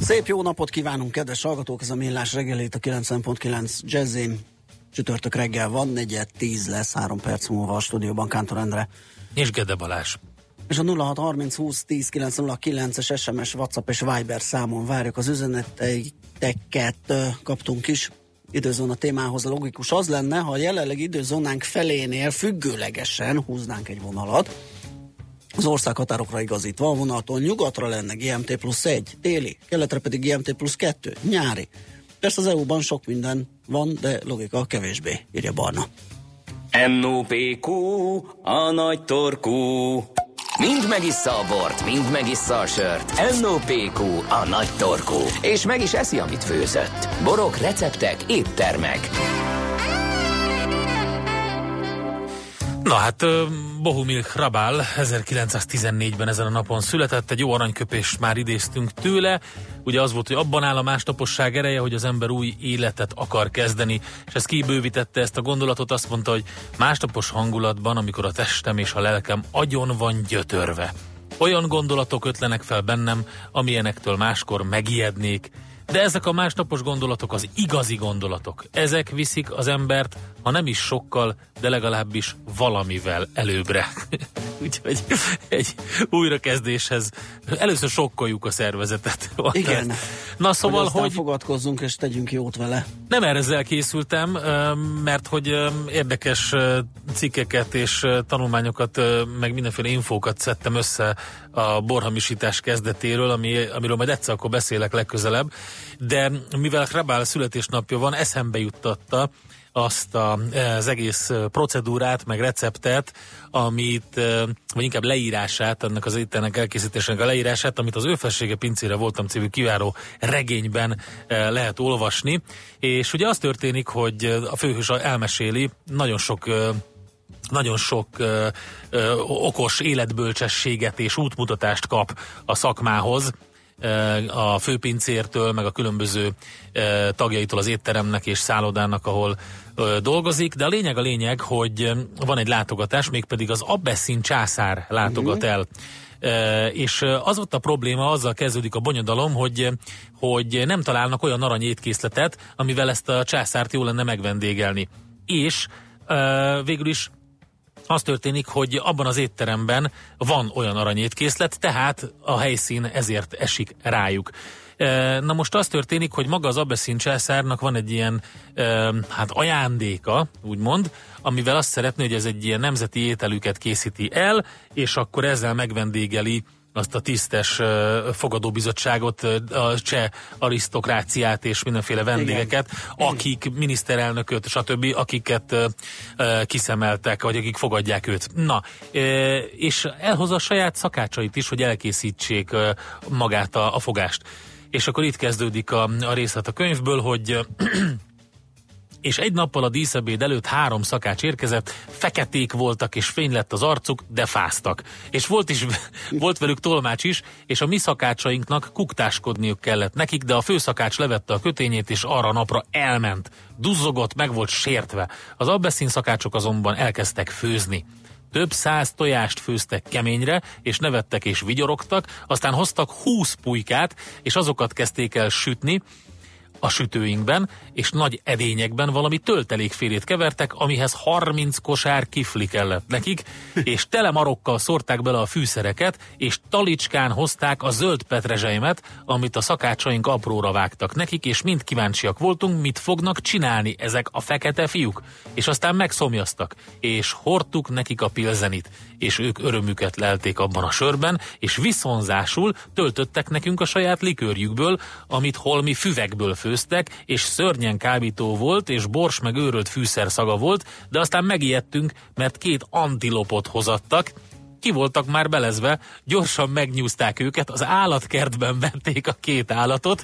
Szép jó napot kívánunk, kedves hallgatók! Ez a Millás reggelét a 90.9 Jazzin. Csütörtök reggel van, negyed, tíz lesz, három perc múlva a stúdióban Kántor Endre. És Gede Balázs. És a 0630 20 10 909-es SMS, WhatsApp és Viber számon várjuk az üzeneteiket, kaptunk is. Időzóna témához a logikus az lenne, ha a jelenleg időzónánk felénél függőlegesen húznánk egy vonalat, az ország határokra igazítva a vonaltól nyugatra lenne GMT plusz 1, téli, keletre pedig GMT plusz 2, nyári. Persze az EU-ban sok minden van, de logika kevésbé, írja Barna. NOPQ, a nagy torkú. Mind megissza a bort, mind megissza a sört. NOPQ, a nagy torkú. És meg is eszi, amit főzött. Borok, receptek, éttermek. Na hát Bohumil Hrabál 1914-ben ezen a napon született, egy jó aranyköpés már idéztünk tőle. Ugye az volt, hogy abban áll a másnaposság ereje, hogy az ember új életet akar kezdeni, és ez kibővítette ezt a gondolatot, azt mondta, hogy másnapos hangulatban, amikor a testem és a lelkem agyon van gyötörve. Olyan gondolatok ötlenek fel bennem, amilyenektől máskor megijednék, de ezek a másnapos gondolatok az igazi gondolatok. Ezek viszik az embert, ha nem is sokkal, de legalábbis valamivel előbbre. Úgyhogy egy újrakezdéshez először sokkoljuk a szervezetet. Igen. Na szóval, hogy, hogy... fogadkozzunk és tegyünk jót vele. Nem ezzel készültem, mert hogy érdekes cikkeket és tanulmányokat, meg mindenféle infókat szedtem össze a borhamisítás kezdetéről, ami, amiről majd egyszer akkor beszélek legközelebb, de mivel Hrabál születésnapja van, eszembe juttatta azt a, az egész procedúrát, meg receptet, amit, vagy inkább leírását, ennek az ételnek elkészítésének a leírását, amit az ő felsége pincére voltam című kiváló regényben lehet olvasni. És ugye az történik, hogy a főhős elmeséli, nagyon sok nagyon sok ö, ö, okos életbölcsességet és útmutatást kap a szakmához, a főpincértől, meg a különböző tagjaitól az étteremnek és szállodának, ahol dolgozik, de a lényeg a lényeg, hogy van egy látogatás, mégpedig az Abbeszin császár látogat mhm. el. És az volt a probléma, azzal kezdődik a bonyodalom, hogy, hogy nem találnak olyan aranyétkészletet, amivel ezt a császárt jó lenne megvendégelni. És végül is az történik, hogy abban az étteremben van olyan aranyétkészlet, tehát a helyszín ezért esik rájuk. Na most az történik, hogy maga az Abbeszin császárnak van egy ilyen hát ajándéka, úgymond, amivel azt szeretné, hogy ez egy ilyen nemzeti ételüket készíti el, és akkor ezzel megvendégeli azt a tisztes fogadóbizottságot, a cseh arisztokráciát és mindenféle vendégeket, Igen. akik miniszterelnököt, stb., akiket kiszemeltek, vagy akik fogadják őt. Na, és elhozza a saját szakácsait is, hogy elkészítsék magát a, a fogást. És akkor itt kezdődik a, a részlet a könyvből, hogy és egy nappal a díszebéd előtt három szakács érkezett, feketék voltak, és fény lett az arcuk, de fáztak. És volt is, volt velük tolmács is, és a mi szakácsainknak kuktáskodniuk kellett nekik, de a főszakács levette a kötényét, és arra napra elment. Duzzogott, meg volt sértve. Az abbeszín szakácsok azonban elkezdtek főzni. Több száz tojást főztek keményre, és nevettek és vigyorogtak, aztán hoztak húsz pulykát, és azokat kezdték el sütni, a sütőinkben, és nagy edényekben valami töltelékfélét kevertek, amihez 30 kosár kifli kellett nekik, és telemarokkal szórták bele a fűszereket, és talicskán hozták a zöld petrezselymet, amit a szakácsaink apróra vágtak nekik, és mind kíváncsiak voltunk, mit fognak csinálni ezek a fekete fiúk. És aztán megszomjaztak, és hordtuk nekik a pilzenit, és ők örömüket lelték abban a sörben, és viszonzásul töltöttek nekünk a saját likőrjükből, amit holmi füvekből főztek, és szörnyen kábító volt, és bors meg őrölt fűszer szaga volt, de aztán megijedtünk, mert két antilopot hozattak, ki voltak már belezve, gyorsan megnyúzták őket, az állatkertben vették a két állatot,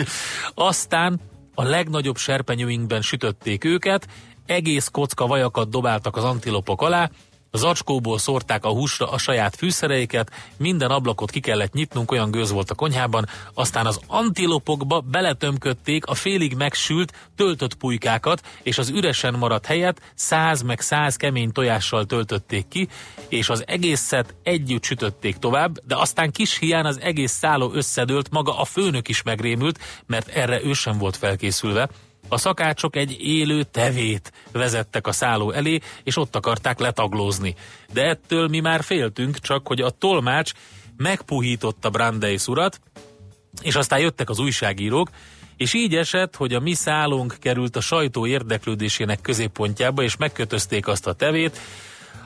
aztán a legnagyobb serpenyőinkben sütötték őket, egész kocka vajakat dobáltak az antilopok alá, Zacskóból szórták a húsra a saját fűszereiket, minden ablakot ki kellett nyitnunk, olyan gőz volt a konyhában, aztán az antilopokba beletömködték a félig megsült, töltött pulykákat, és az üresen maradt helyet száz meg száz kemény tojással töltötték ki, és az egészet együtt sütötték tovább, de aztán kis hián az egész szálló összedőlt, maga a főnök is megrémült, mert erre ő sem volt felkészülve, a szakácsok egy élő tevét vezettek a szálló elé, és ott akarták letaglózni. De ettől mi már féltünk, csak hogy a tolmács megpuhította Brandeis urat, és aztán jöttek az újságírók, és így esett, hogy a mi szállónk került a sajtó érdeklődésének középpontjába, és megkötözték azt a tevét,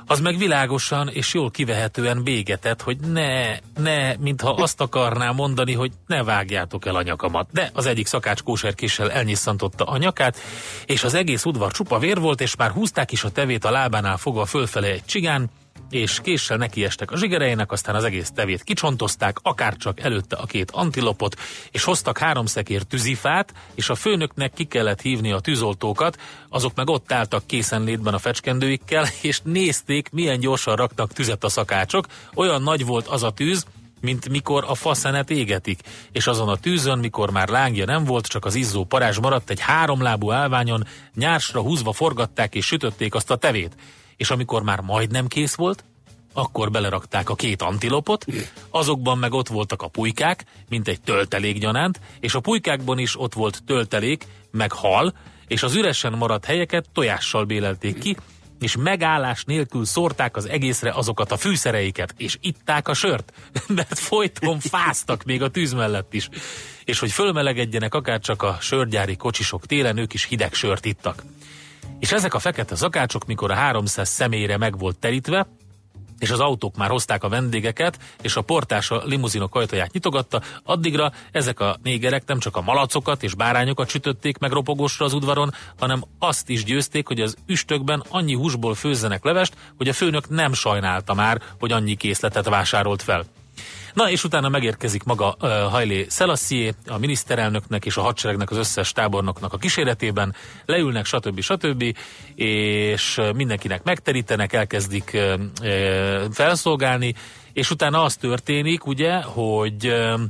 az meg világosan és jól kivehetően bégetett, hogy ne, ne, mintha azt akarná mondani, hogy ne vágjátok el a nyakamat. De az egyik szakács kóserkéssel elnyisszantotta a nyakát, és az egész udvar csupa vér volt, és már húzták is a tevét a lábánál fogva fölfele egy csigán, és késsel nekiestek a zsigereinek, aztán az egész tevét kicsontozták, akárcsak előtte a két antilopot, és hoztak három szekér tűzifát, és a főnöknek ki kellett hívni a tűzoltókat, azok meg ott álltak készenlétben a fecskendőikkel, és nézték, milyen gyorsan raknak tüzet a szakácsok, olyan nagy volt az a tűz, mint mikor a faszenet égetik, és azon a tűzön, mikor már lángja nem volt, csak az izzó parázs maradt, egy háromlábú állványon nyársra húzva forgatták és sütötték azt a tevét és amikor már majdnem kész volt, akkor belerakták a két antilopot, azokban meg ott voltak a pulykák, mint egy töltelék gyanánt, és a pulykákban is ott volt töltelék, meg hal, és az üresen maradt helyeket tojással bélelték ki, és megállás nélkül szórták az egészre azokat a fűszereiket, és itták a sört, mert folyton fáztak még a tűz mellett is. És hogy fölmelegedjenek akár csak a sörgyári kocsisok télen, ők is hideg sört ittak. És ezek a fekete zakácsok, mikor a 300 személyre meg volt terítve, és az autók már hozták a vendégeket, és a portás a limuzinok ajtaját nyitogatta, addigra ezek a négerek nem csak a malacokat és bárányokat sütötték meg ropogósra az udvaron, hanem azt is győzték, hogy az üstökben annyi húsból főzzenek levest, hogy a főnök nem sajnálta már, hogy annyi készletet vásárolt fel. Na, és utána megérkezik maga uh, Hajlé Szelasszié, a miniszterelnöknek és a hadseregnek az összes tábornoknak a kíséretében, leülnek, stb. stb. és mindenkinek megterítenek, elkezdik uh, uh, felszolgálni, és utána az történik, ugye, hogy uh,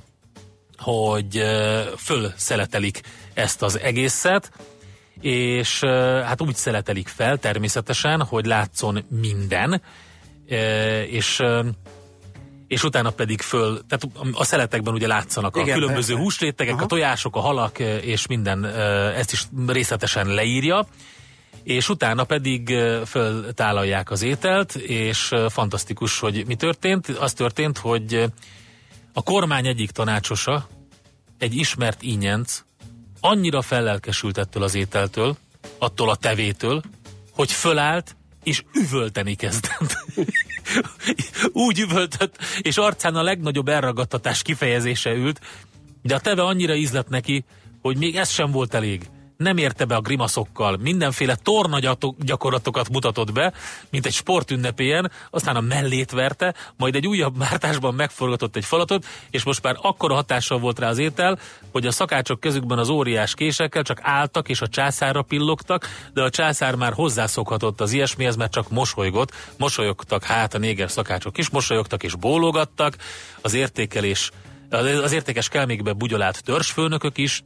hogy uh, fölszeletelik ezt az egészet, és uh, hát úgy szeletelik fel természetesen, hogy látszon minden, és és utána pedig föl, tehát a szeletekben ugye látszanak Igen, a különböző persze. húsrétegek, Aha. a tojások, a halak, és minden, ezt is részletesen leírja, és utána pedig föltálalják az ételt, és fantasztikus, hogy mi történt. Az történt, hogy a kormány egyik tanácsosa, egy ismert ínyenc, annyira fellelkesült ettől az ételtől, attól a tevétől, hogy fölállt, és üvölteni kezdett. Úgy üvöltött, és arcán a legnagyobb elragadtatás kifejezése ült, de a teve annyira ízlett neki, hogy még ez sem volt elég nem érte be a grimaszokkal, mindenféle torna gyakorlatokat mutatott be, mint egy sportünnepélyen, aztán a mellét verte, majd egy újabb mártásban megforgatott egy falatot, és most már akkora hatással volt rá az étel, hogy a szakácsok kezükben az óriás késekkel csak álltak és a császárra pillogtak, de a császár már hozzászokhatott az ilyesmihez, mert csak mosolygott, mosolyogtak hát a néger szakácsok is, mosolyogtak és bólogattak, az értékelés az értékes kelmékbe bugyolált törzsfőnökök is,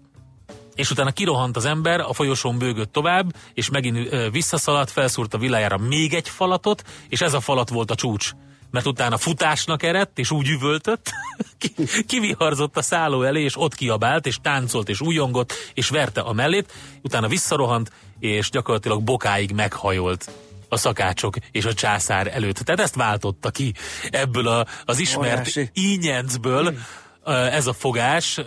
és utána kirohant az ember, a folyosón bőgött tovább, és megint visszaszaladt, felszúrt a villájára még egy falatot, és ez a falat volt a csúcs mert utána futásnak eredt, és úgy üvöltött, kiviharzott a szálló elé, és ott kiabált, és táncolt, és újongott, és verte a mellét, utána visszarohant, és gyakorlatilag bokáig meghajolt a szakácsok és a császár előtt. Tehát ezt váltotta ki ebből a, az ismert Órási. ínyencből, hmm ez a fogás,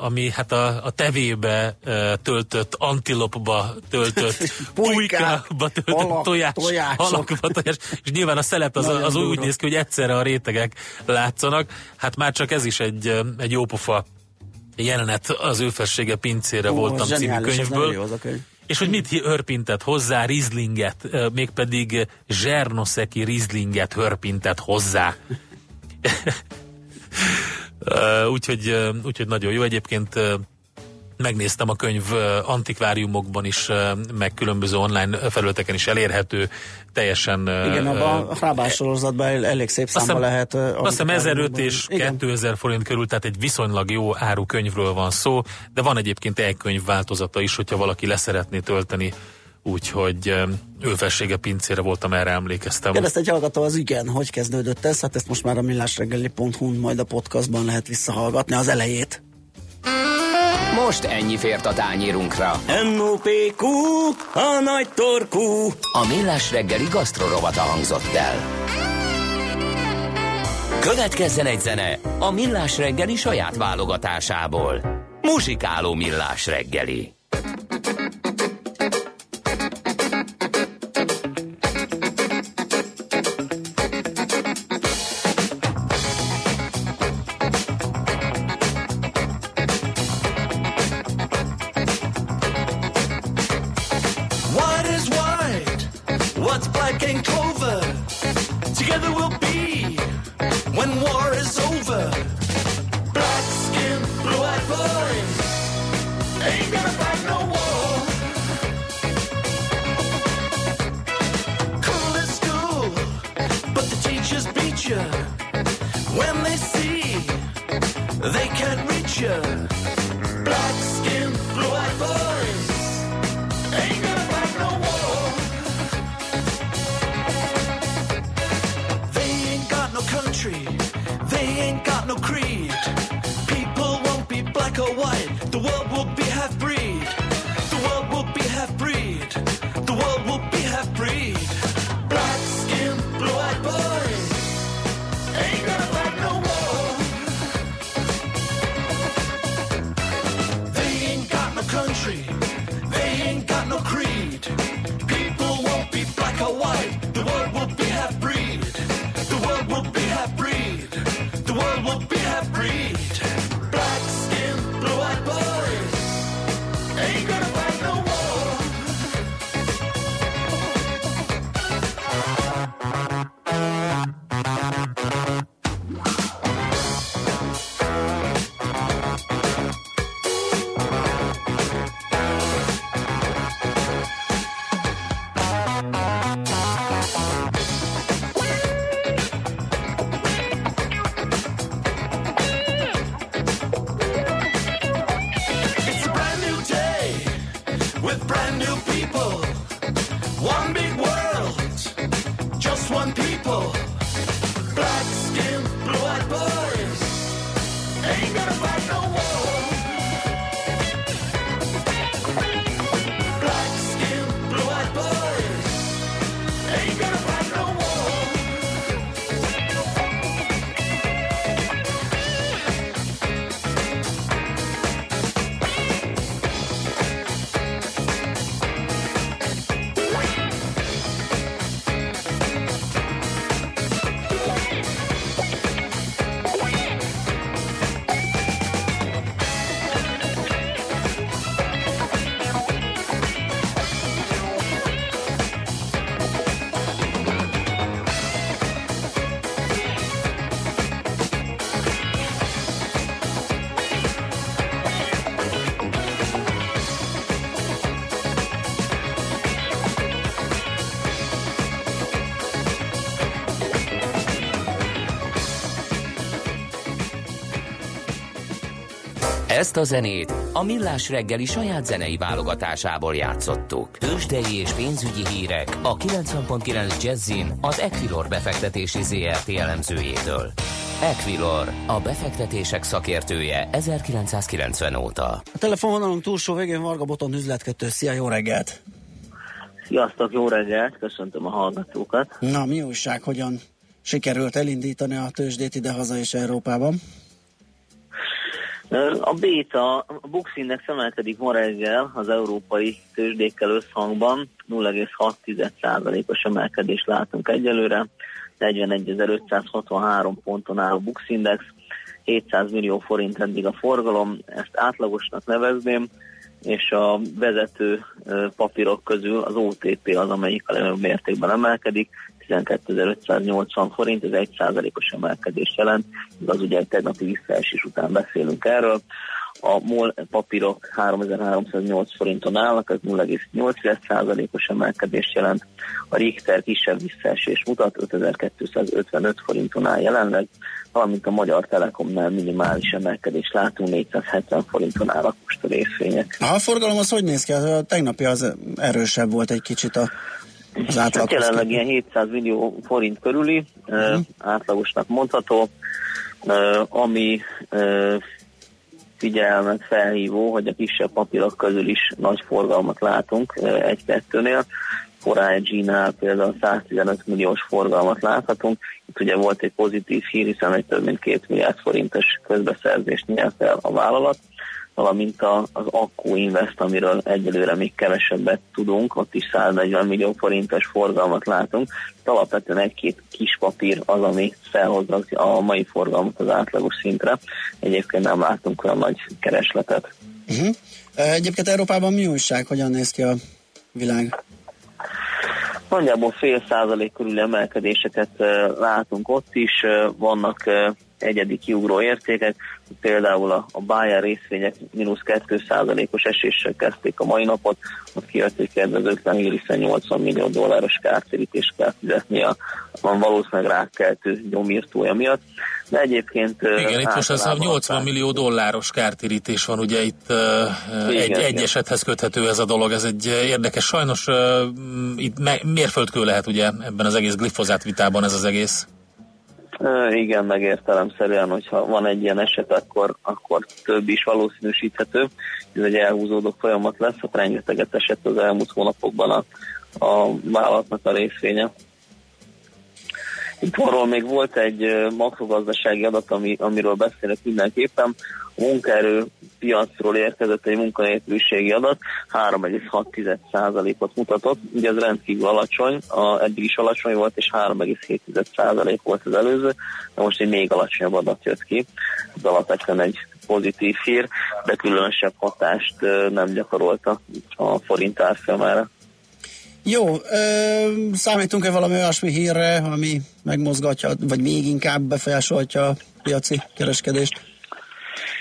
ami hát a, a tevébe töltött, antilopba töltött, pulykába töltött alak, tojás, alakba tojás, és nyilván a szelet az, az úgy néz ki, hogy egyszerre a rétegek látszanak, hát már csak ez is egy, egy jópofa jelenet az őfessége pincére Ó, voltam című könyvből. Jó, és hogy mit hörpintett hozzá, rizlinget, mégpedig zsernoszeki rizlinget hörpintett hozzá. Úgyhogy, úgyhogy nagyon jó. Egyébként megnéztem a könyv antikváriumokban is, meg különböző online felületeken is elérhető, teljesen... Igen, abban a Frábás sorozatban elég szép számba lehet. Azt hiszem 1005 és igen. 2000 forint körül, tehát egy viszonylag jó áru könyvről van szó, de van egyébként e-könyv változata is, hogyha valaki leszeretné tölteni úgyhogy őfelsége pincére voltam, erre emlékeztem. Kérdezt egy hallgató az igen, hogy kezdődött ez? Hát ezt most már a millásreggeli.hu majd a podcastban lehet visszahallgatni az elejét. Most ennyi fért a tányérunkra. M.O.P.Q. A nagy torkú. A millás reggeli gasztrorovata hangzott el. Következzen egy zene a millás reggeli saját válogatásából. Muzsikáló millás reggeli. Ezt a zenét a Millás reggeli saját zenei válogatásából játszottuk. Tősdei és pénzügyi hírek a 90.9 Jazzin az Equilor befektetési ZRT elemzőjétől. Equilor, a befektetések szakértője 1990 óta. A telefonvonalunk túlsó végén Varga Boton üzletkötő. Szia, jó reggelt! Sziasztok, jó reggelt, köszöntöm a hallgatókat. Na, mi újság, hogyan sikerült elindítani a tőzsdét ide haza és Európában? A béta, a Bux Index emelkedik ma reggel az európai tőzsdékkel összhangban, 0,6%-os emelkedést látunk egyelőre, 41.563 ponton áll a Bux Index, 700 millió forint eddig a forgalom, ezt átlagosnak nevezném, és a vezető papírok közül az OTP az, amelyik a legnagyobb mértékben emelkedik, 12.580 forint, ez egy százalékos emelkedést jelent, az ugye egy tegnapi visszaesés után beszélünk erről. a MOL papírok 3308 forinton állnak, ez 0,8%-os emelkedést jelent, a Richter kisebb visszaesés mutat, 5255 forinton áll jelenleg, valamint a Magyar Telekomnál minimális emelkedést látunk, 470 forinton állnak most a részvények. A forgalom az hogy néz ki? A tegnapi az erősebb volt egy kicsit a az átlag. Hát jelenleg ilyen 700 millió forint körüli, uh-huh. átlagosnak mondható, ami figyelmet felhívó, hogy a kisebb papírok közül is nagy forgalmat látunk egy-kettőnél. Forágy-nál például 115 milliós forgalmat láthatunk. Itt ugye volt egy pozitív hír, hiszen egy több mint két milliárd forintos közbeszerzést nyert el a vállalat valamint a, az Akku Invest, amiről egyelőre még kevesebbet tudunk, ott is 140 millió forintos forgalmat látunk. Alapvetően egy-két kis papír az, ami felhozza a mai forgalmat az átlagos szintre. Egyébként nem látunk olyan nagy keresletet. Uh-huh. Egyébként Európában mi újság? Hogyan néz ki a világ? Nagyjából fél százalék körül emelkedéseket látunk ott is, vannak egyedi kiugró értékek, például a, a Bayer részvények mínusz 2%-os eséssel kezdték a mai napot, ott kijött, hogy kedvezőtlen hiszen 80 millió dolláros kártérítést kell fizetni a, van valószínűleg rákkeltő gyomírtója miatt. De egyébként... Igen, itt most az 80 millió dolláros kártérítés van, ugye itt igen, egy, egy esethez köthető ez a dolog, ez egy érdekes. Sajnos itt mérföldkő lehet ugye ebben az egész glifozát vitában ez az egész. Igen, megértelemszerűen, hogyha van egy ilyen eset, akkor, akkor több is valószínűsíthető. Ez egy elhúzódó folyamat lesz, hát rengeteget esett az elmúlt hónapokban a, a vállalatnak a részvénye. Itt arról még volt egy makrogazdasági adat, ami, amiről beszélek mindenképpen. Munkaerő piacról érkezett egy munkanélküliségi adat, 3,6%-ot mutatott, ugye ez rendkívül alacsony, a, eddig is alacsony volt, és 3,7% volt az előző, de most egy még alacsonyabb adat jött ki. Ez alapvetően egy pozitív hír, de különösebb hatást nem gyakorolta a forint árfolyamára. Jó, ö, számítunk-e valami olyasmi hírre, ami megmozgatja, vagy még inkább befolyásolhatja a piaci kereskedést?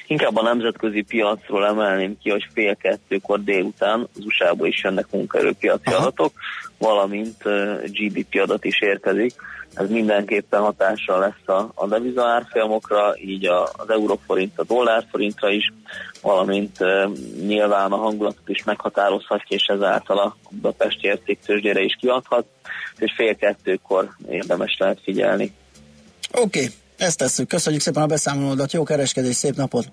Inkább a nemzetközi piacról emelném ki, hogy fél kettőkor délután az USA-ba is jönnek munkaerőpiaci adatok, valamint GDP adat is érkezik. Ez mindenképpen hatással lesz a, a deviza árfolyamokra, így a, az euróforint a dollárforintra is, valamint e, nyilván a hangulatot is meghatározhatja, és ezáltal a Budapesti értéktőzsdére is kiadhat, és fél kettőkor érdemes lehet figyelni. Oké, okay. Ezt tesszük. Köszönjük szépen a beszámolódat, jó kereskedés, szép napot!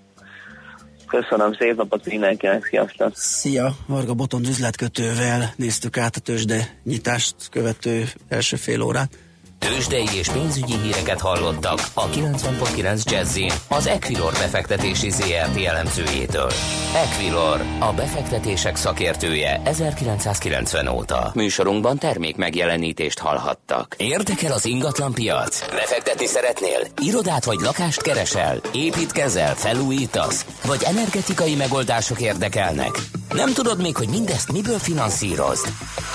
Köszönöm, szép napot mindenkinek, sziasztok! Szia! Varga Boton üzletkötővel néztük át a tőzsde nyitást követő első fél órát. Tőzsdei és pénzügyi híreket hallottak a 90.9 jazz az Equilor befektetési ZRT elemzőjétől. Equilor, a befektetések szakértője 1990 óta. Műsorunkban termék megjelenítést hallhattak. Érdekel az ingatlan piac? Befektetni szeretnél? Irodát vagy lakást keresel? Építkezel? Felújítasz? Vagy energetikai megoldások érdekelnek? Nem tudod még, hogy mindezt miből finanszírozd?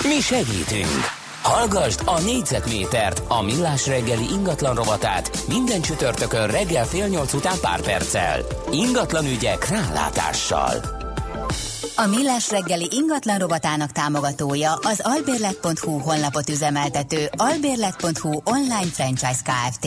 Mi segítünk! Hallgasd a négyzetmétert, a millás reggeli ingatlan rovatát minden csütörtökön reggel fél nyolc után pár perccel. Ingatlan ügyek rálátással. A Millás reggeli ingatlan rovatának támogatója az albérlet.hu honlapot üzemeltető albérlet.hu online franchise Kft.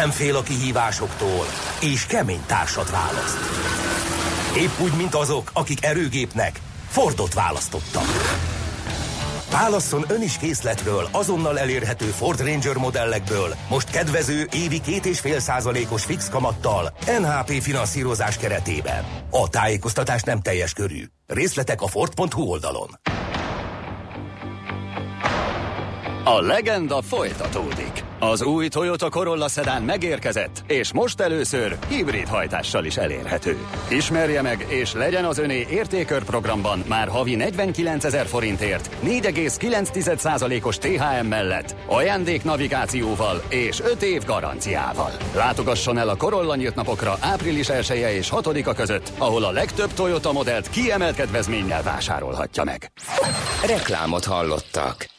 nem fél a kihívásoktól, és kemény társat választ. Épp úgy, mint azok, akik erőgépnek Fordot választottak. Válasszon ön is készletről azonnal elérhető Ford Ranger modellekből, most kedvező évi két és fél százalékos fix kamattal NHP finanszírozás keretében. A tájékoztatás nem teljes körű. Részletek a Ford.hu oldalon. A legenda folytatódik. Az új Toyota Corolla Sedan megérkezett, és most először hibrid hajtással is elérhető. Ismerje meg, és legyen az öné értékör programban már havi 49 ezer forintért, 4,9%-os THM mellett, ajándék navigációval és 5 év garanciával. Látogasson el a Corolla nyílt napokra április 1 -e és 6-a között, ahol a legtöbb Toyota modellt kiemelt kedvezménnyel vásárolhatja meg. Reklámot hallottak.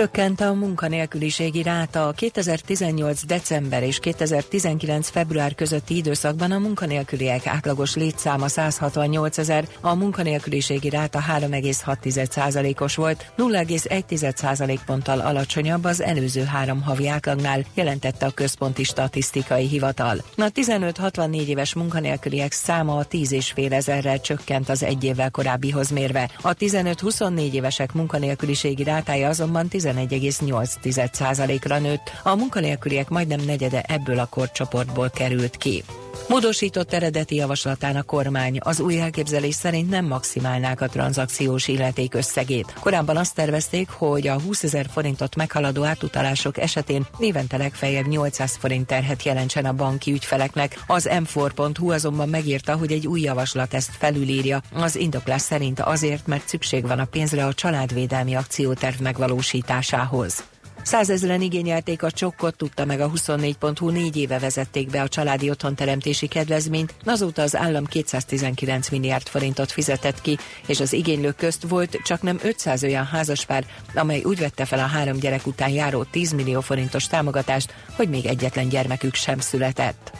Csökkent a munkanélküliségi ráta. A 2018. december és 2019. február közötti időszakban a munkanélküliek átlagos létszáma 168 ezer, a munkanélküliségi ráta 3,6%-os volt, 0,1% ponttal alacsonyabb az előző három havi átlagnál, jelentette a Központi Statisztikai Hivatal. A 15-64 éves munkanélküliek száma a 10,5 ezerrel csökkent az egy évvel korábbihoz mérve. A 15-24 évesek munkanélküliségi rátája azonban 11,8%-ra nőtt, a munkanélküliek majdnem negyede ebből a korcsoportból került ki. Módosított eredeti javaslatán a kormány az új elképzelés szerint nem maximálnák a tranzakciós illeték összegét. Korábban azt tervezték, hogy a 20 ezer forintot meghaladó átutalások esetén évente legfeljebb 800 forint terhet jelentsen a banki ügyfeleknek. Az m4.hu azonban megírta, hogy egy új javaslat ezt felülírja. Az indoklás szerint azért, mert szükség van a pénzre a családvédelmi akcióterv megvalósításához. Százezren igényelték a csokkot, tudta meg a 24.hu négy éve vezették be a családi otthonteremtési kedvezményt, azóta az állam 219 milliárd forintot fizetett ki, és az igénylők közt volt csak nem 500 olyan házaspár, amely úgy vette fel a három gyerek után járó 10 millió forintos támogatást, hogy még egyetlen gyermekük sem született.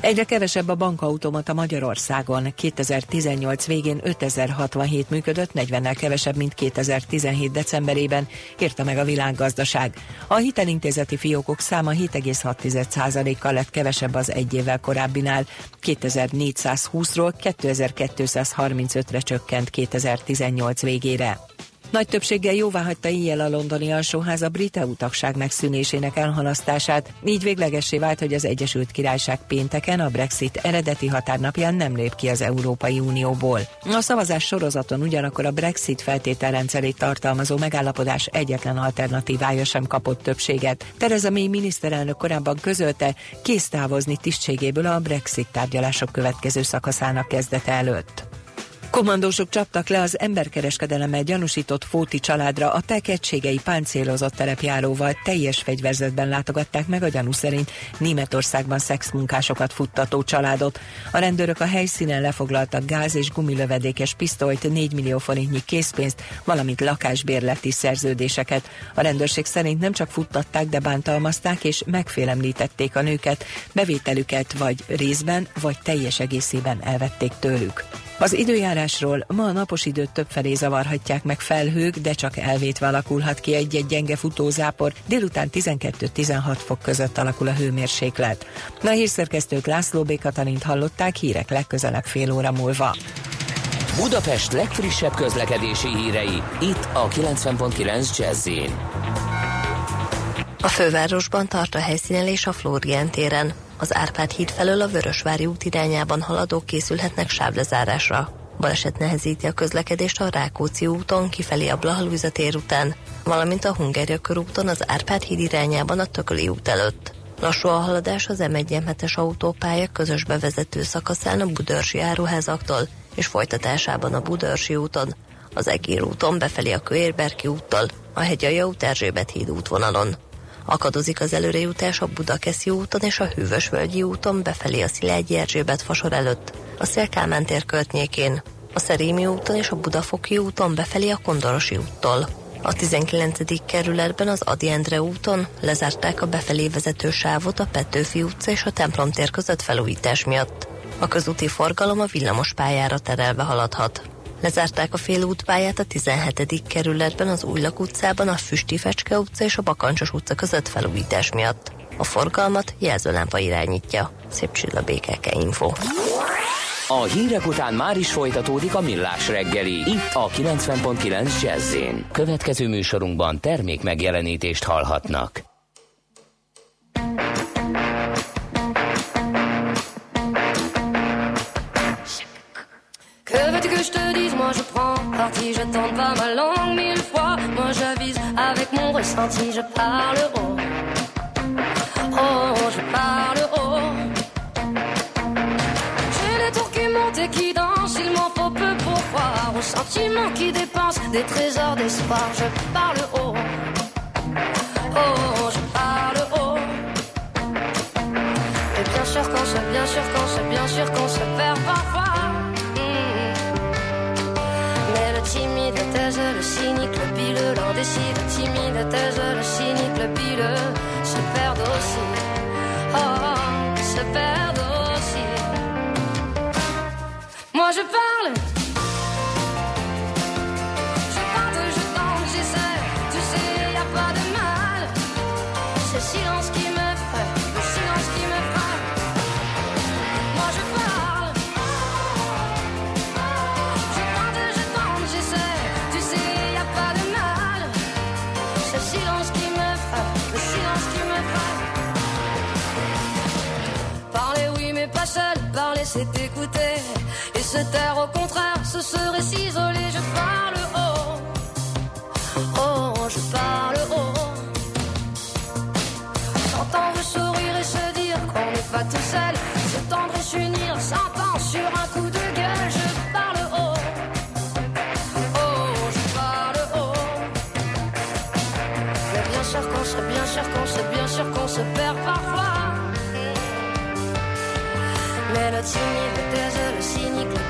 Egyre kevesebb a bankautomata Magyarországon. 2018 végén 5067 működött, 40-nel kevesebb, mint 2017 decemberében, írta meg a világgazdaság. A hitelintézeti fiókok száma 7,6%-kal lett kevesebb az egy évvel korábbinál. 2420-ról 2235-re csökkent 2018 végére. Nagy többséggel jóvá hagyta éjjel a londoni alsóház a brit EU tagság megszűnésének elhalasztását, így véglegessé vált, hogy az Egyesült Királyság pénteken a Brexit eredeti határnapján nem lép ki az Európai Unióból. A szavazás sorozaton ugyanakkor a Brexit feltételrendszerét tartalmazó megállapodás egyetlen alternatívája sem kapott többséget. Tereza May miniszterelnök korábban közölte, kész távozni tisztségéből a Brexit tárgyalások következő szakaszának kezdete előtt. Kommandósok csaptak le az emberkereskedelemmel gyanúsított Fóti családra, a tekegységei páncélozott terepjáróval teljes fegyverzetben látogatták meg a gyanú szerint Németországban szexmunkásokat futtató családot. A rendőrök a helyszínen lefoglaltak gáz és gumilövedékes pisztolyt, 4 millió forintnyi készpénzt, valamint lakásbérleti szerződéseket. A rendőrség szerint nem csak futtatták, de bántalmazták és megfélemlítették a nőket, bevételüket vagy részben, vagy teljes egészében elvették tőlük. Az időjárásról ma a napos időt többfelé zavarhatják meg felhők, de csak elvétve alakulhat ki egy-egy gyenge futózápor. Délután 12-16 fok között alakul a hőmérséklet. A hírszerkesztők László B. Katalint hallották hírek legközelebb fél óra múlva. Budapest legfrissebb közlekedési hírei, itt a 90.9 jazz A fővárosban tart a helyszínelés a Flórián téren. Az Árpád híd felől a Vörösvári út irányában haladók készülhetnek sávlezárásra. Baleset nehezíti a közlekedést a Rákóczi úton kifelé a Blahalújza tér után, valamint a Hungária körúton az Árpád híd irányában a Tököli út előtt. Lassú a haladás az m 1 es autópálya közös bevezető szakaszán a Budörsi áruházaktól és folytatásában a Budörsi úton, az Egér úton befelé a Kőérberki úttal, a Hegyalja út Erzsébet híd útvonalon. Akadozik az előrejutás a Budakeszi úton és a Hűvösvölgyi úton befelé a Szilágyi Erzsébet fasor előtt, a Szélkámán tér környékén, a Szerémi úton és a Budafoki úton befelé a Kondorosi úttól. A 19. kerületben az Adi Endre úton lezárták a befelé vezető sávot a Petőfi utca és a Templom tér között felújítás miatt. A közúti forgalom a villamos pályára terelve haladhat. Lezárták a félútpályát a 17. kerületben az Újlak utcában, a Füsti Fecske utca és a Bakancsos utca között felújítás miatt. A forgalmat jelzőlámpa irányítja. Szép csilla BKK Info. A hírek után már is folytatódik a millás reggeli, itt a 90.9 jazz Következő műsorunkban termék megjelenítést hallhatnak. Je te dise Moi je prends parti, je tente pas ma langue mille fois. Moi j'avise avec mon ressenti, je parle haut. Oh, je parle haut. J'ai les tours qui montent et qui dansent, il m'en faut peu pour croire aux sentiments qui dépensent des trésors d'espoir. Je parle haut. Oh, je parle haut. Et bien sûr qu'on se, bien sûr qu'on se, bien sûr qu'on se perd parfois. L'indécis, le timide taise, le cynique, le bile, se perdent aussi. Oh, se perdent aussi. Moi je parle. Et se taire au contraire, ce serait s'isoler. Je parle haut, oh je parle haut. S'entendre sourire et se dire qu'on n'est pas tout seul. Se tendre et s'unir, s'entend sur un coup de gueule 了亲你的得着了心，你。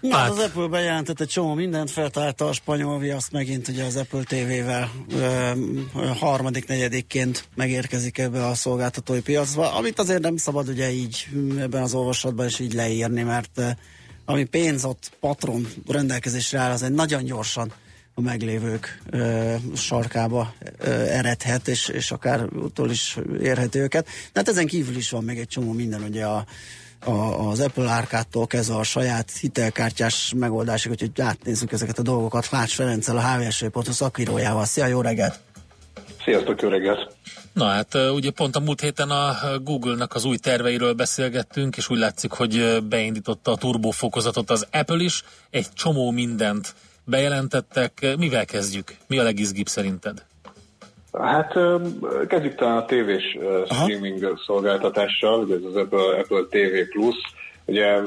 Na, Hát. az Apple bejelentett egy csomó mindent, feltálta a spanyol viaszt megint ugye az Apple TV-vel ö, harmadik, negyedikként megérkezik ebbe a szolgáltatói piacba, amit azért nem szabad ugye így mm, ebben az olvasatban is így leírni, mert ö, ami pénz ott patron rendelkezésre áll, az egy nagyon gyorsan a meglévők ö, sarkába ö, eredhet, és, és akár úttól is érheti őket. De hát ezen kívül is van még egy csomó minden, ugye a, a, az Apple árkától kezdve a saját hitelkártyás megoldásig, úgyhogy átnézzük ezeket a dolgokat. Lács Ferenccel, a hvsv.hu szakírójával. Szia, jó reggelt! Sziasztok, jó reggelt! Na hát ugye pont a múlt héten a Google-nak az új terveiről beszélgettünk, és úgy látszik, hogy beindította a turbófokozatot az Apple is. Egy csomó mindent bejelentettek. Mivel kezdjük? Mi a legizgibb szerinted? Hát kezdjük talán a tévés streaming szolgáltatással, ugye ez az Apple, Apple TV Plus. Ugye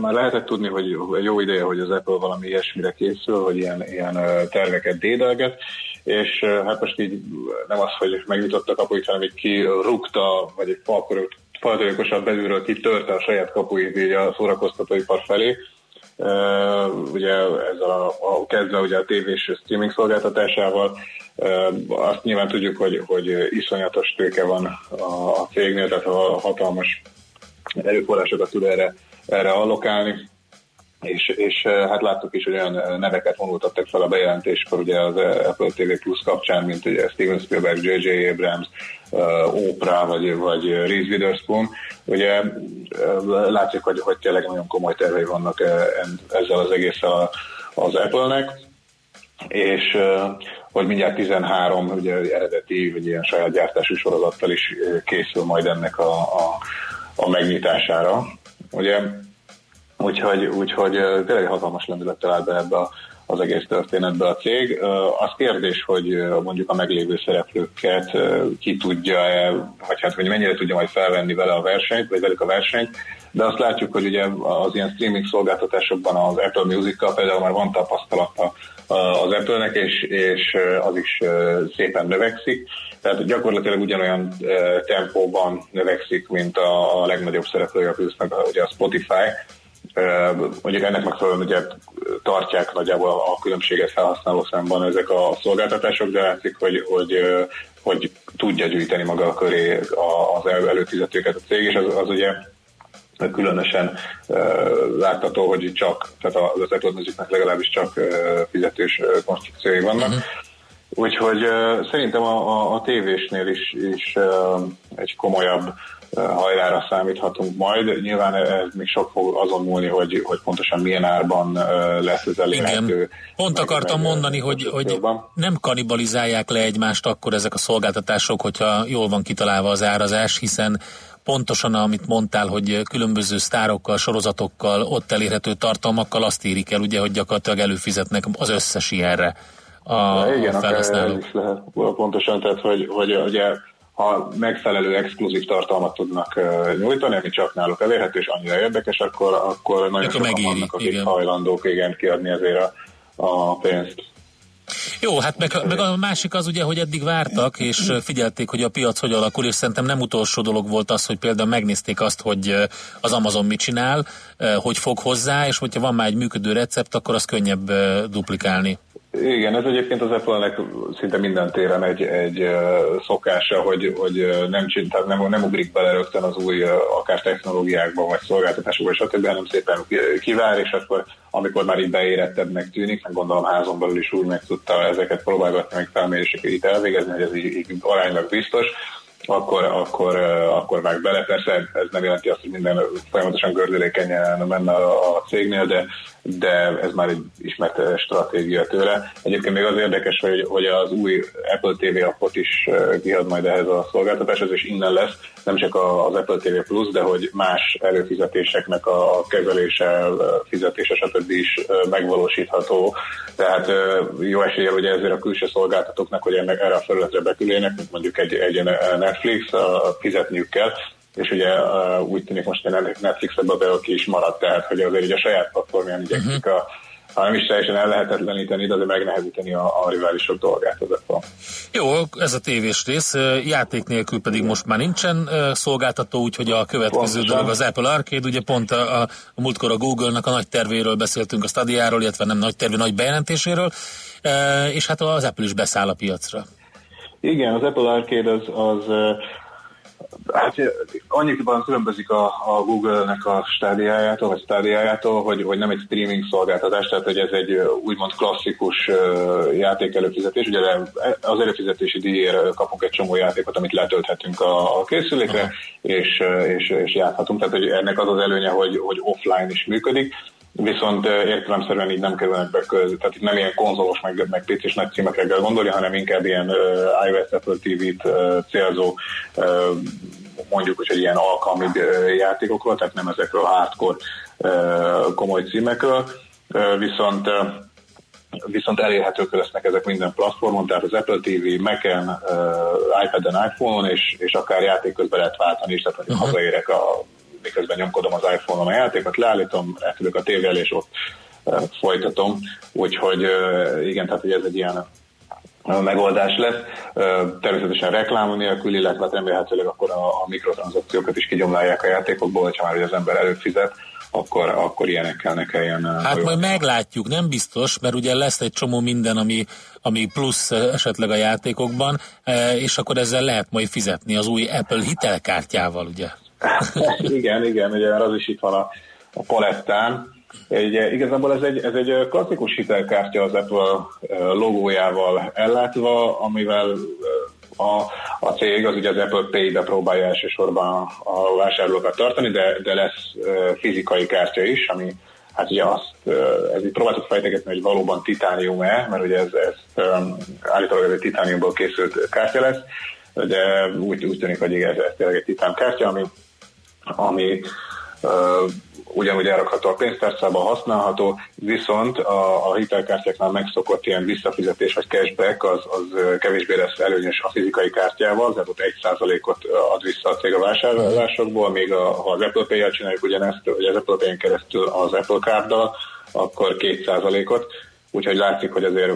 már lehetett tudni, hogy jó ideje, hogy az Apple valami ilyesmire készül, hogy ilyen, ilyen terveket dédelget, és hát most így nem az, hogy megnyitottak kapuit, hanem így kirúgta, vagy egy falkorot folyamatosan belülről kitörte a saját kapuit így a szórakoztatóipar felé. Uh, ugye ezzel a, a kezdve ugye a tévés streaming szolgáltatásával, azt nyilván tudjuk, hogy, hogy iszonyatos tőke van a, cégnél, tehát a hatalmas erőforrásokat tud erre, erre allokálni és, és hát láttuk is, hogy olyan neveket vonultattak fel a bejelentéskor ugye az Apple TV Plus kapcsán, mint ugye Steven Spielberg, J.J. Abrams, Oprah vagy, vagy Reese Witherspoon. Ugye látszik, hogy, hogy tényleg nagyon komoly tervei vannak ezzel az egésszel az Apple-nek, és hogy mindjárt 13 ugye, eredeti, vagy ilyen saját gyártású sorozattal is készül majd ennek a, a, a megnyitására. Ugye Úgyhogy, úgyhogy tényleg hatalmas lendülettel áll be ebbe a, az egész történetbe a cég. Az kérdés, hogy mondjuk a meglévő szereplőket ki tudja-e, vagy hát hogy mennyire tudja majd felvenni vele a versenyt, vagy velük a versenyt, de azt látjuk, hogy ugye az ilyen streaming szolgáltatásokban az Apple Music-kal például már van tapasztalata az Apple-nek, és, és az is szépen növekszik. Tehát gyakorlatilag ugyanolyan tempóban növekszik, mint a, a legnagyobb szereplője a Plus-nak, ugye a Spotify, Mondjuk ennek megfelelően ugye tartják nagyjából a különbséget felhasználó szemben ezek a szolgáltatások, de látszik, hogy, hogy, hogy tudja gyűjteni maga a köré az előfizetőket a cég, és az, az ugye különösen látható, hogy csak, tehát az Apple legalábbis csak fizetős konstrukciói vannak. Uh-huh. Úgyhogy szerintem a, a, a tévésnél is, is egy komolyabb hajrára számíthatunk majd. Nyilván ez még sok fog azon múlni, hogy, hogy pontosan milyen árban lesz ez elérhető. Igen. Pont meg, akartam meg, mondani, hogy, hogy nem kanibalizálják le egymást akkor ezek a szolgáltatások, hogyha jól van kitalálva az árazás, hiszen pontosan amit mondtál, hogy különböző sztárokkal, sorozatokkal, ott elérhető tartalmakkal azt érik el, ugye, hogy gyakorlatilag előfizetnek az összes ilyenre a, ja, igen, a felhasználók. Is lehet, pontosan, tehát hogy, hogy ugye ha megfelelő exkluzív tartalmat tudnak nyújtani, ami csak náluk elérhető, és annyira érdekes, akkor, akkor nagyon sokan megéri, vannak, akik igen. hajlandók igen kiadni ezért a, a pénzt. Jó, hát meg, meg a másik az ugye, hogy eddig vártak, és figyelték, hogy a piac hogy alakul, és szerintem nem utolsó dolog volt az, hogy például megnézték azt, hogy az Amazon mit csinál, hogy fog hozzá, és hogyha van már egy működő recept, akkor az könnyebb duplikálni. Igen, ez egyébként az Apple-nek szinte minden téren egy, egy szokása, hogy, hogy nem, tehát nem, nem ugrik bele rögtön az új akár technológiákba, vagy szolgáltatásokba, stb., hanem szépen kivár, és akkor amikor már így beérettebbnek tűnik, meg gondolom házon belül is úgy meg tudta ezeket próbálgatni, meg felméréseket itt elvégezni, hogy ez így, így aránylag biztos, akkor, akkor, akkor vág bele. Persze ez nem jelenti azt, hogy minden folyamatosan gördülékenyen menne a cégnél, de, de ez már egy ismert stratégia tőle. Egyébként még az érdekes, hogy, hogy az új Apple TV appot is kiad majd ehhez a szolgáltatáshoz, és innen lesz nem csak az Apple TV Plus, de hogy más előfizetéseknek a kezelése, fizetése, stb. is megvalósítható. Tehát jó esélye, hogy ezért a külső szolgáltatóknak, hogy ennek erre a felületre beküljenek, mint mondjuk egy, egy Netflix, fizetniük kell, és ugye úgy tűnik most, hogy Netflix ebbe be ki is maradt, tehát hogy azért a saját platformján igyekszik uh-huh. a ha nem is teljesen ellehetetleníteni, de megnehezíteni a, a riválisok dolgát az Apple. Jó, ez a tévés rész. Játék nélkül pedig most már nincsen szolgáltató, úgyhogy a következő Pontosan. dolog az Apple Arcade. Ugye pont a, a, a múltkor a Google-nak a nagy tervéről beszéltünk, a Stadiáról, illetve nem nagy tervé, nagy bejelentéséről, és hát az Apple is beszáll a piacra. Igen, az Apple Arcade az, az Hát annyiban különbözik a, a Google-nek a stádiájától, vagy stádiájától, hogy, hogy nem egy streaming szolgáltatás, tehát hogy ez egy úgymond klasszikus játék előfizetés. Ugye az előfizetési díjért kapunk egy csomó játékot, amit letölthetünk a, a készülékre, és, és, és játhatunk. Tehát hogy ennek az az előnye, hogy, hogy offline is működik viszont értelemszerűen így nem kerülnek be közé, tehát itt nem ilyen konzolos, meg, meg PC-s nagy címekre kell gondolni, hanem inkább ilyen uh, iOS Apple TV-t uh, célzó uh, mondjuk, hogy ilyen alkalmi játékokról, tehát nem ezekről a hardcore komoly címekről, viszont viszont elérhetők lesznek ezek minden platformon, tehát az Apple TV, Mac-en, iPad-en, iPhone-on, és, és akár játék közben lehet váltani is, tehát hogy uh-huh. hazaérek a miközben nyomkodom az iPhone-on a játékot, leállítom, eltudok a tévé és ott folytatom. Úgyhogy igen, tehát hogy ez egy ilyen megoldás lesz. Természetesen reklám nélkül, illetve hát remélhetőleg akkor a, a mikrotranszakciókat is kigyomlálják a játékokból, hogyha már az ember előfizet, akkor, akkor ilyenekkel ne kelljen. Hát majd meglátjuk, nem biztos, mert ugye lesz egy csomó minden, ami, ami plusz esetleg a játékokban, és akkor ezzel lehet majd fizetni az új Apple hitelkártyával, ugye? igen, igen, ugye az is itt van a, a palettán. Ugye, igazából ez egy, ez egy klasszikus hitelkártya az Apple logójával ellátva, amivel a, a cég az ugye az Apple Pay-be próbálja elsősorban a vásárlókat tartani, de, de lesz fizikai kártya is, ami hát ugye azt, ez így próbáltuk fejtegetni, hogy valóban titánium-e, mert ugye ez, ez állítólag ez egy titániumból készült kártya lesz, de úgy, úgy tűnik, hogy ez, ez tényleg egy titán kártya, ami, ami ugyanúgy elrakható a pénztárcában, használható, viszont a, a hitelkártyáknál megszokott ilyen visszafizetés vagy cashback az, az kevésbé lesz előnyös a fizikai kártyával, tehát ott 1%-ot ad vissza a cég a vásárlásokból, még a, ha az Apple Pay-jel csináljuk ugyanezt, vagy az Apple Pay-en keresztül az Apple Card-dal, akkor 2%-ot, úgyhogy látszik, hogy azért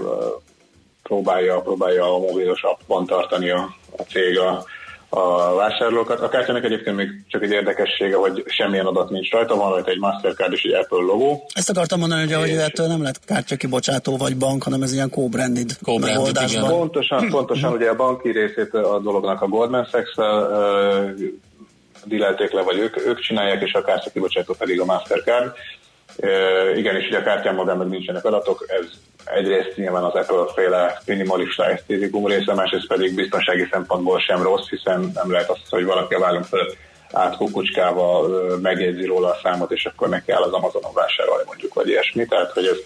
próbálja, próbálja a mobilos appban tartani a, a cég a, a vásárlókat. A kártyának egyébként még csak egy érdekessége, hogy semmilyen adat nincs rajta, van rajta egy Mastercard és egy Apple logó. Ezt akartam mondani, hogy, hogy ettől nem lett kártya kibocsátó vagy bank, hanem ez ilyen co-branded, co-branded Pontosan, pontosan ugye a banki részét a dolognak a Goldman Sachs-el uh, dilelték le, vagy ők, ők csinálják, és a kártya kibocsátó pedig a Mastercard. Igen, és ugye a kártyámmal meg nincsenek adatok, ez egyrészt nyilván az Apple féle minimalista esztétikum része, másrészt pedig biztonsági szempontból sem rossz, hiszen nem lehet azt, hogy valaki a vállunk fölött átkukucskával megjegyzi róla a számot, és akkor neki kell az Amazonon vásárolni mondjuk, vagy ilyesmi. Tehát, hogy ez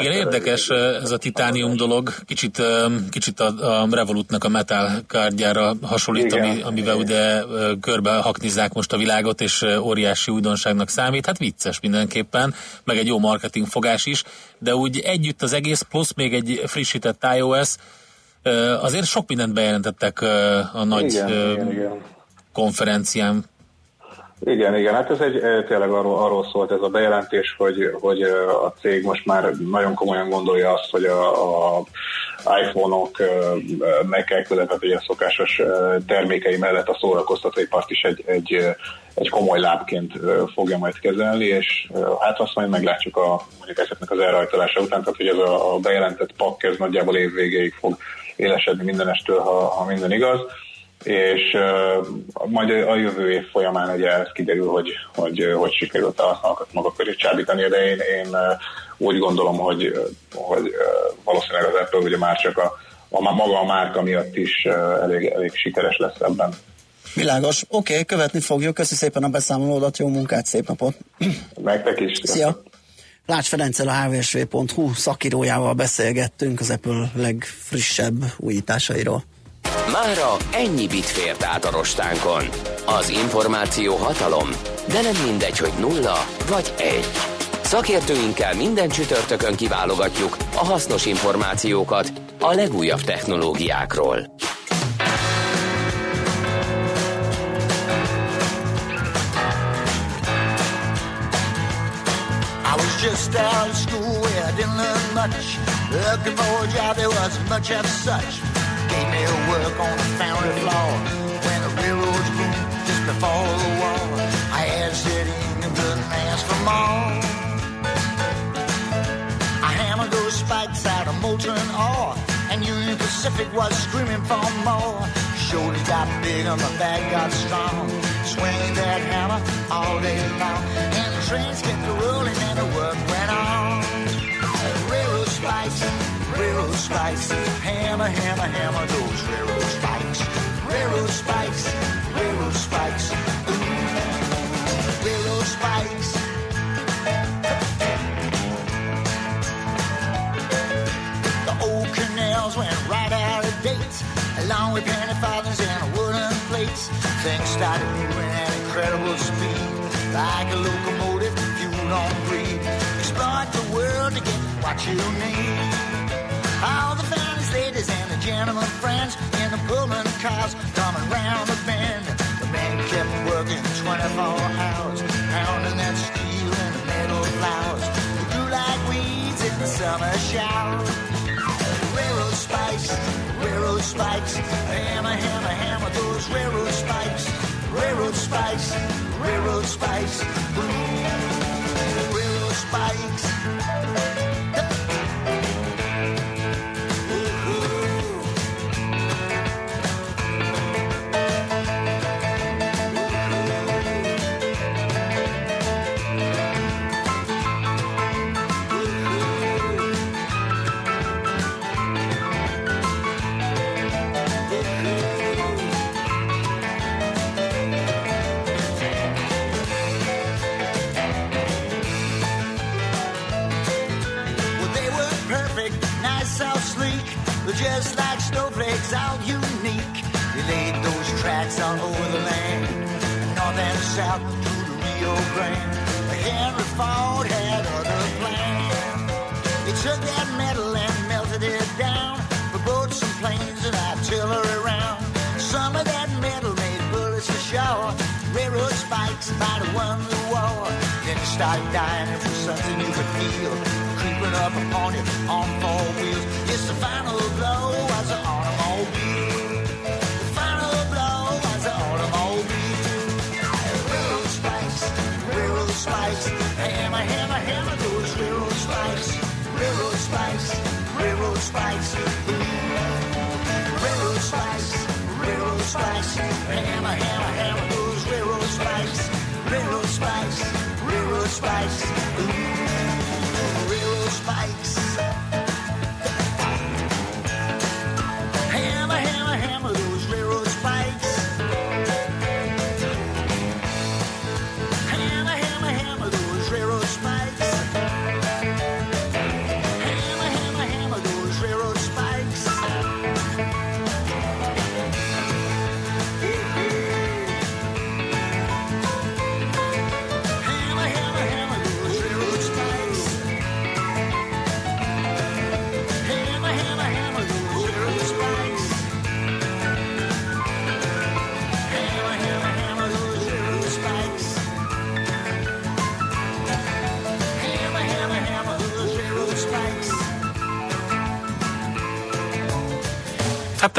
igen, érdekes ez a titánium dolog, kicsit, kicsit a, a Revolutnak a metal kártyára hasonlít, ami, amivel ugye körbe haknizzák most a világot, és óriási újdonságnak számít. Hát vicces mindenképpen, meg egy jó marketing fogás is, de úgy együtt az egész, plusz még egy frissített iOS, azért sok mindent bejelentettek a nagy igen, igen, igen. konferencián. Igen, igen, hát ez egy tényleg arról, arról szólt ez a bejelentés, hogy, hogy a cég most már nagyon komolyan gondolja azt, hogy a, a iPhone-ok meg kell tehát a szokásos termékei mellett a szórakoztatóipart is egy, egy, egy komoly lábként fogja majd kezelni, és hát azt majd meglátjuk a, mondjuk ezeknek az elrajtolása után, tehát hogy ez a, a bejelentett pak ez nagyjából évvégéig fog élesedni mindenestől, ha, ha minden igaz és uh, majd a jövő év folyamán ugye ez kiderül, hogy, hogy, hogy sikerült a használatokat maga köré csábítani, de én, én uh, úgy gondolom, hogy, hogy uh, valószínűleg az Apple ugye már csak a, a maga a márka miatt is uh, elég, elég sikeres lesz ebben. Világos. Oké, okay, követni fogjuk. Köszi szépen a beszámolódat, jó munkát, szép napot. Nektek is. Szia. Lács Ferenccel a hvsv.hu szakírójával beszélgettünk az Apple legfrissebb újításairól. Mára ennyi bit fért át a rostánkon. Az információ hatalom, de nem mindegy, hogy nulla vagy egy. Szakértőinkkel minden csütörtökön kiválogatjuk a hasznos információkat a legújabb technológiákról. Just out of school where I didn't learn much. Looking for a job, there wasn't much of such. Gave me work on foundry floor when the just before the war. I had set in and couldn't for more. I hammered those spikes out of molten ore, and Union Pacific was screaming for more. Shoulders got big and my back got strong. Swinging that hammer all day long, and the trains kept rolling and the work went on. Railroad spikes railroad spikes. Hammer, hammer, hammer those railroad spikes. Railroad spikes, railroad spikes. Railroad spikes. The old canals went right out of date, along with penny farthings and wooden plates. Things started moving at incredible speed, like a locomotive fueled on greed. Exploit the world to get what you need. All the fans, ladies, and the gentlemen friends in the Pullman cars coming round the bend. The man kept working 24 hours, pounding that steel in the metal flowers. It grew like weeds in the summer shower. Railroad spikes, railroad spikes, hammer, hammer, hammer those railroad spikes, railroad spikes, railroad spikes, boom, railroad spikes. It dying, for something you could feel. Creeping up upon you on four wheels. Yes, the final blow was an automobile. The final blow automobile. Railroad spikes, railroad spikes. Hammer, hammer, hammer those railroad spikes. Railroad spikes, railroad spikes. Railroad spikes, railroad spikes. Hammer, hammer, hammer those railroad spikes. Railroad spikes, Spice. Ooh.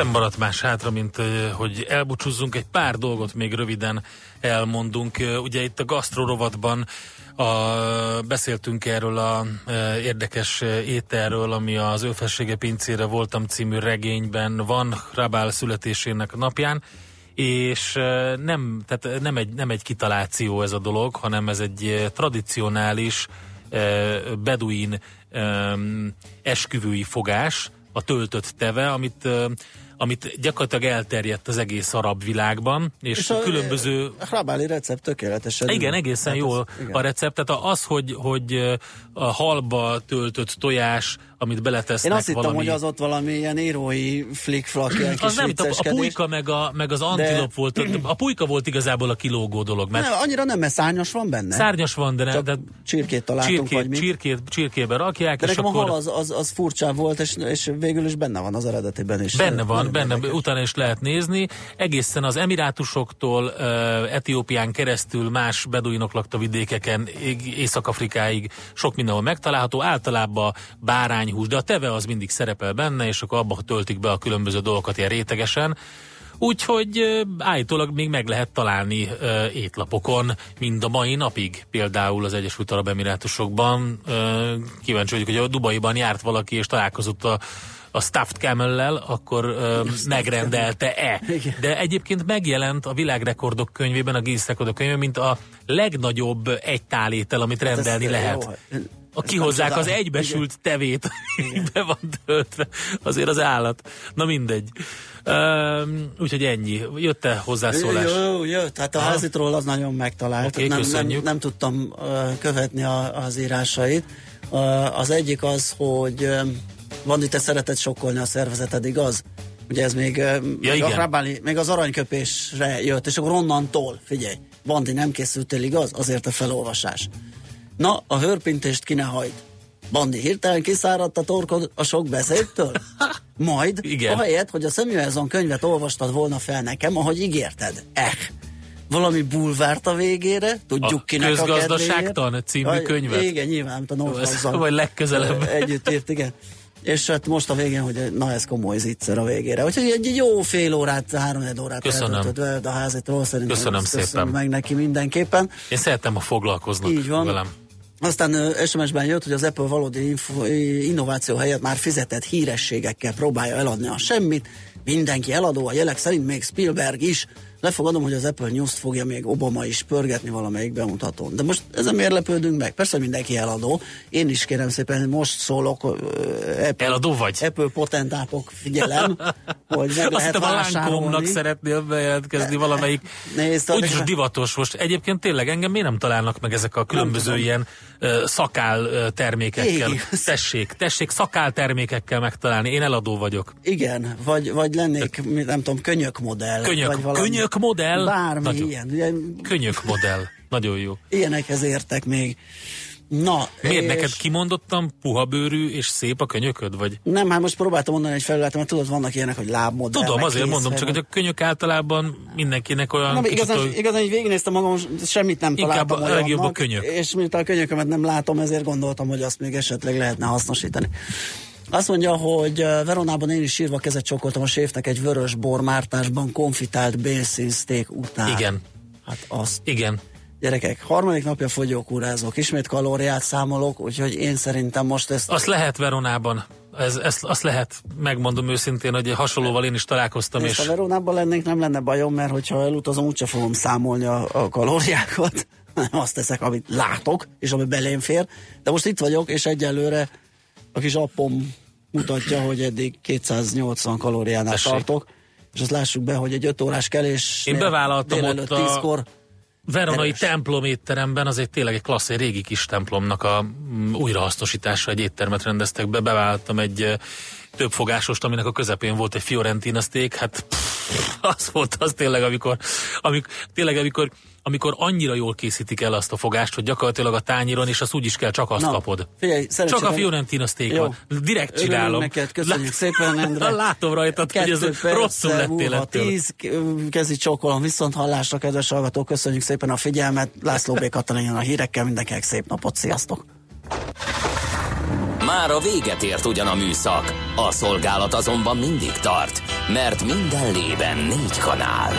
Nem maradt más hátra, mint hogy elbúcsúzzunk, egy pár dolgot még röviden elmondunk. Ugye itt a gasztro rovatban a, beszéltünk erről a e, érdekes ételről, ami az Őfessége pincére voltam című regényben van Rabál születésének napján, és nem, tehát nem egy, nem egy kitaláció ez a dolog, hanem ez egy tradicionális ö, beduin esküvői fogás, a töltött teve, amit, amit gyakorlatilag elterjedt az egész arab világban, és, és a különböző... A Hrabáli recept tökéletesen. Igen, egészen Hát jó az- igen. a recept. Tehát az, hogy, hogy ö, a halba töltött tojás, amit beletesznek Én azt hittem, valami... hogy az ott valami ilyen írói flick-flak, ilyen kis az nem, a, a pulyka meg, a, meg az antilop volt, a pulyka volt igazából a kilógó dolog, mert Nem, annyira nem, mert szárnyas van benne. szárnyas van, de, ne, de csirkét találtunk, vagy csirkét, mi. csirkét, csirkébe rakják, De és nekem a akkor hal az, az, az furcsa volt, és, és végül is benne van az eredetiben is. Benne van, Nagyon benne, utána is lehet nézni. Egészen az Emirátusoktól, Etiópián keresztül más beduinok lakta vidékeken, Észak-Afrikáig sok mindenhol megtalálható. Általában bárányhús, de a teve az mindig szerepel benne, és akkor abba töltik be a különböző dolgokat ilyen rétegesen. Úgyhogy állítólag még meg lehet találni ö, étlapokon, mind a mai napig, például az Egyesült Arab Emirátusokban. Ö, kíváncsi vagyok, hogy a Dubaiban járt valaki, és találkozott a a Stuffed Camel-lel, akkor ö, megrendelte-e. De egyébként megjelent a világrekordok könyvében, a Guinness rekordok könyvében, mint a legnagyobb egy tálétel, amit rendelni Hát ez lehet. jó. A kihozzák az egybesült tevét, ami be van töltve. Azért az állat. Na mindegy. Um, úgyhogy ennyi. Jött-e hozzászólás? Jó, jó, jött. Hát a Aha. házitról az nagyon megtalált. Oké, nem, nem, köszönjük. nem tudtam uh, követni a, az írásait. Uh, az egyik az, hogy um, Vandi, te szereted sokkolni a szervezeted, igaz? Ugye ez még, Ja, még, a igen. Hrabáli, még az aranyköpésre jött, és akkor onnantól, figyelj, Vandi, nem készültél, igaz? Azért a felolvasás. Na, a hörpintést ki ne hagyd. Bandi, hirtelen kiszáradt a torkod a sok beszédtől? Majd, Igen. ahelyett, hogy a Samuelson könyvet olvastad volna fel nekem, ahogy ígérted. Eh, valami bulvárt a végére, tudjuk A kinek a Közgazdaságtan című könyvet? Igen, nyilván, a Norfolk majd legközelebb. Együtt írt, igen. És hát most a végén, hogy na ez komoly zicser a végére. Úgyhogy egy jó fél órát, három órát eltöltött a házitról, szerintem Köszönöm szépen. meg neki mindenképpen. Én szeretem, ha foglalkoznak Így van. velem. Aztán SMS-ben jött, hogy az Apple valódi info, innováció helyett már fizetett hírességekkel próbálja eladni a semmit. Mindenki eladó, a jelek szerint még Spielberg is. Lefogadom, hogy az Apple News-t fogja még Obama is pörgetni valamelyik bemutatón. De most ezen miért lepődünk meg? Persze, hogy mindenki eladó. Én is kérem szépen, most szólok. ö, Apple, Eladó vagy? Apple potentátok, figyelem, hogy meg Azt lehet hittem a Lánkomnak vásárolni. szeretnél bejelentkezni valamelyik Nézd, úgyis addig- divatos most. Egyébként tényleg engem miért nem találnak meg ezek a különböző ilyen uh, szakál uh, termékekkel? Igen. Tessék, tessék szakál termékekkel megtalálni. Én eladó vagyok. Igen, vagy, vagy lennék, nem tudom, könyök modell. Könyök, vagy valami- könyök modell? Bármi Nagyon. ilyen. Ugye, Könyök modell. Nagyon jó. ilyenekhez értek még. Na, Miért és neked kimondottam puha bőrű és szép a könyököd? Vagy? Nem, hát most próbáltam mondani egy felületet, mert tudod, vannak ilyenek, hogy lábmodell. Tudom, azért mondom, csak hogy a könyök általában mindenkinek olyan Nem, kicsit, igazán, hogy- igazán, így végignéztem magam, semmit nem Inkább találtam a legjobb a könyök. És miután a könyökömet nem látom, ezért gondoltam, hogy azt még esetleg lehetne hasznosítani. Azt mondja, hogy Veronában én is sírva kezet csokoltam a séfnek egy vörös bormártásban konfitált bélszínszték után. Igen. Hát azt. Igen. Gyerekek, harmadik napja fogyókúrázok, ismét kalóriát számolok, úgyhogy én szerintem most ezt... Azt lehet Veronában. Ez, ezt, azt lehet, megmondom őszintén, hogy hasonlóval én is találkoztam, és és ha Veronában lennénk, nem lenne bajom, mert hogyha elutazom, úgyse fogom számolni a, a kalóriákat, azt teszek, amit látok, és ami belém fér. De most itt vagyok, és egyelőre a kis appom mutatja, hogy eddig 280 kalóriánál Tessék. tartok, és azt lássuk be, hogy egy 5 órás kelés Én bevállaltam ott a- 10-kor Veronai Erős. templom étteremben, az egy tényleg egy klassz, egy régi kis templomnak a mm, újrahasznosítása, egy éttermet rendeztek be, bevállaltam egy többfogásost, aminek a közepén volt egy Fiorentina steak, hát pff, az volt az tényleg, amikor, amikor tényleg, amikor, amikor annyira jól készítik el azt a fogást, hogy gyakorlatilag a tányíron, és azt úgy is kell, csak azt Na, kapod. figyelj, Csak a Fiorentina steak van. Direkt Örülünk csinálom. neked, köszönjük szépen, Endre. Látom rajtad, hogy ez Kettő rosszul lettél ettől. Tíz kezi csókolom, viszont hallásra, kedves hallgatók, köszönjük szépen a figyelmet. László B. Katalin a hírekkel, mindenkinek szép napot, sziasztok! Már a véget ért ugyan a műszak, a szolgálat azonban mindig tart, mert minden lében négy kanál.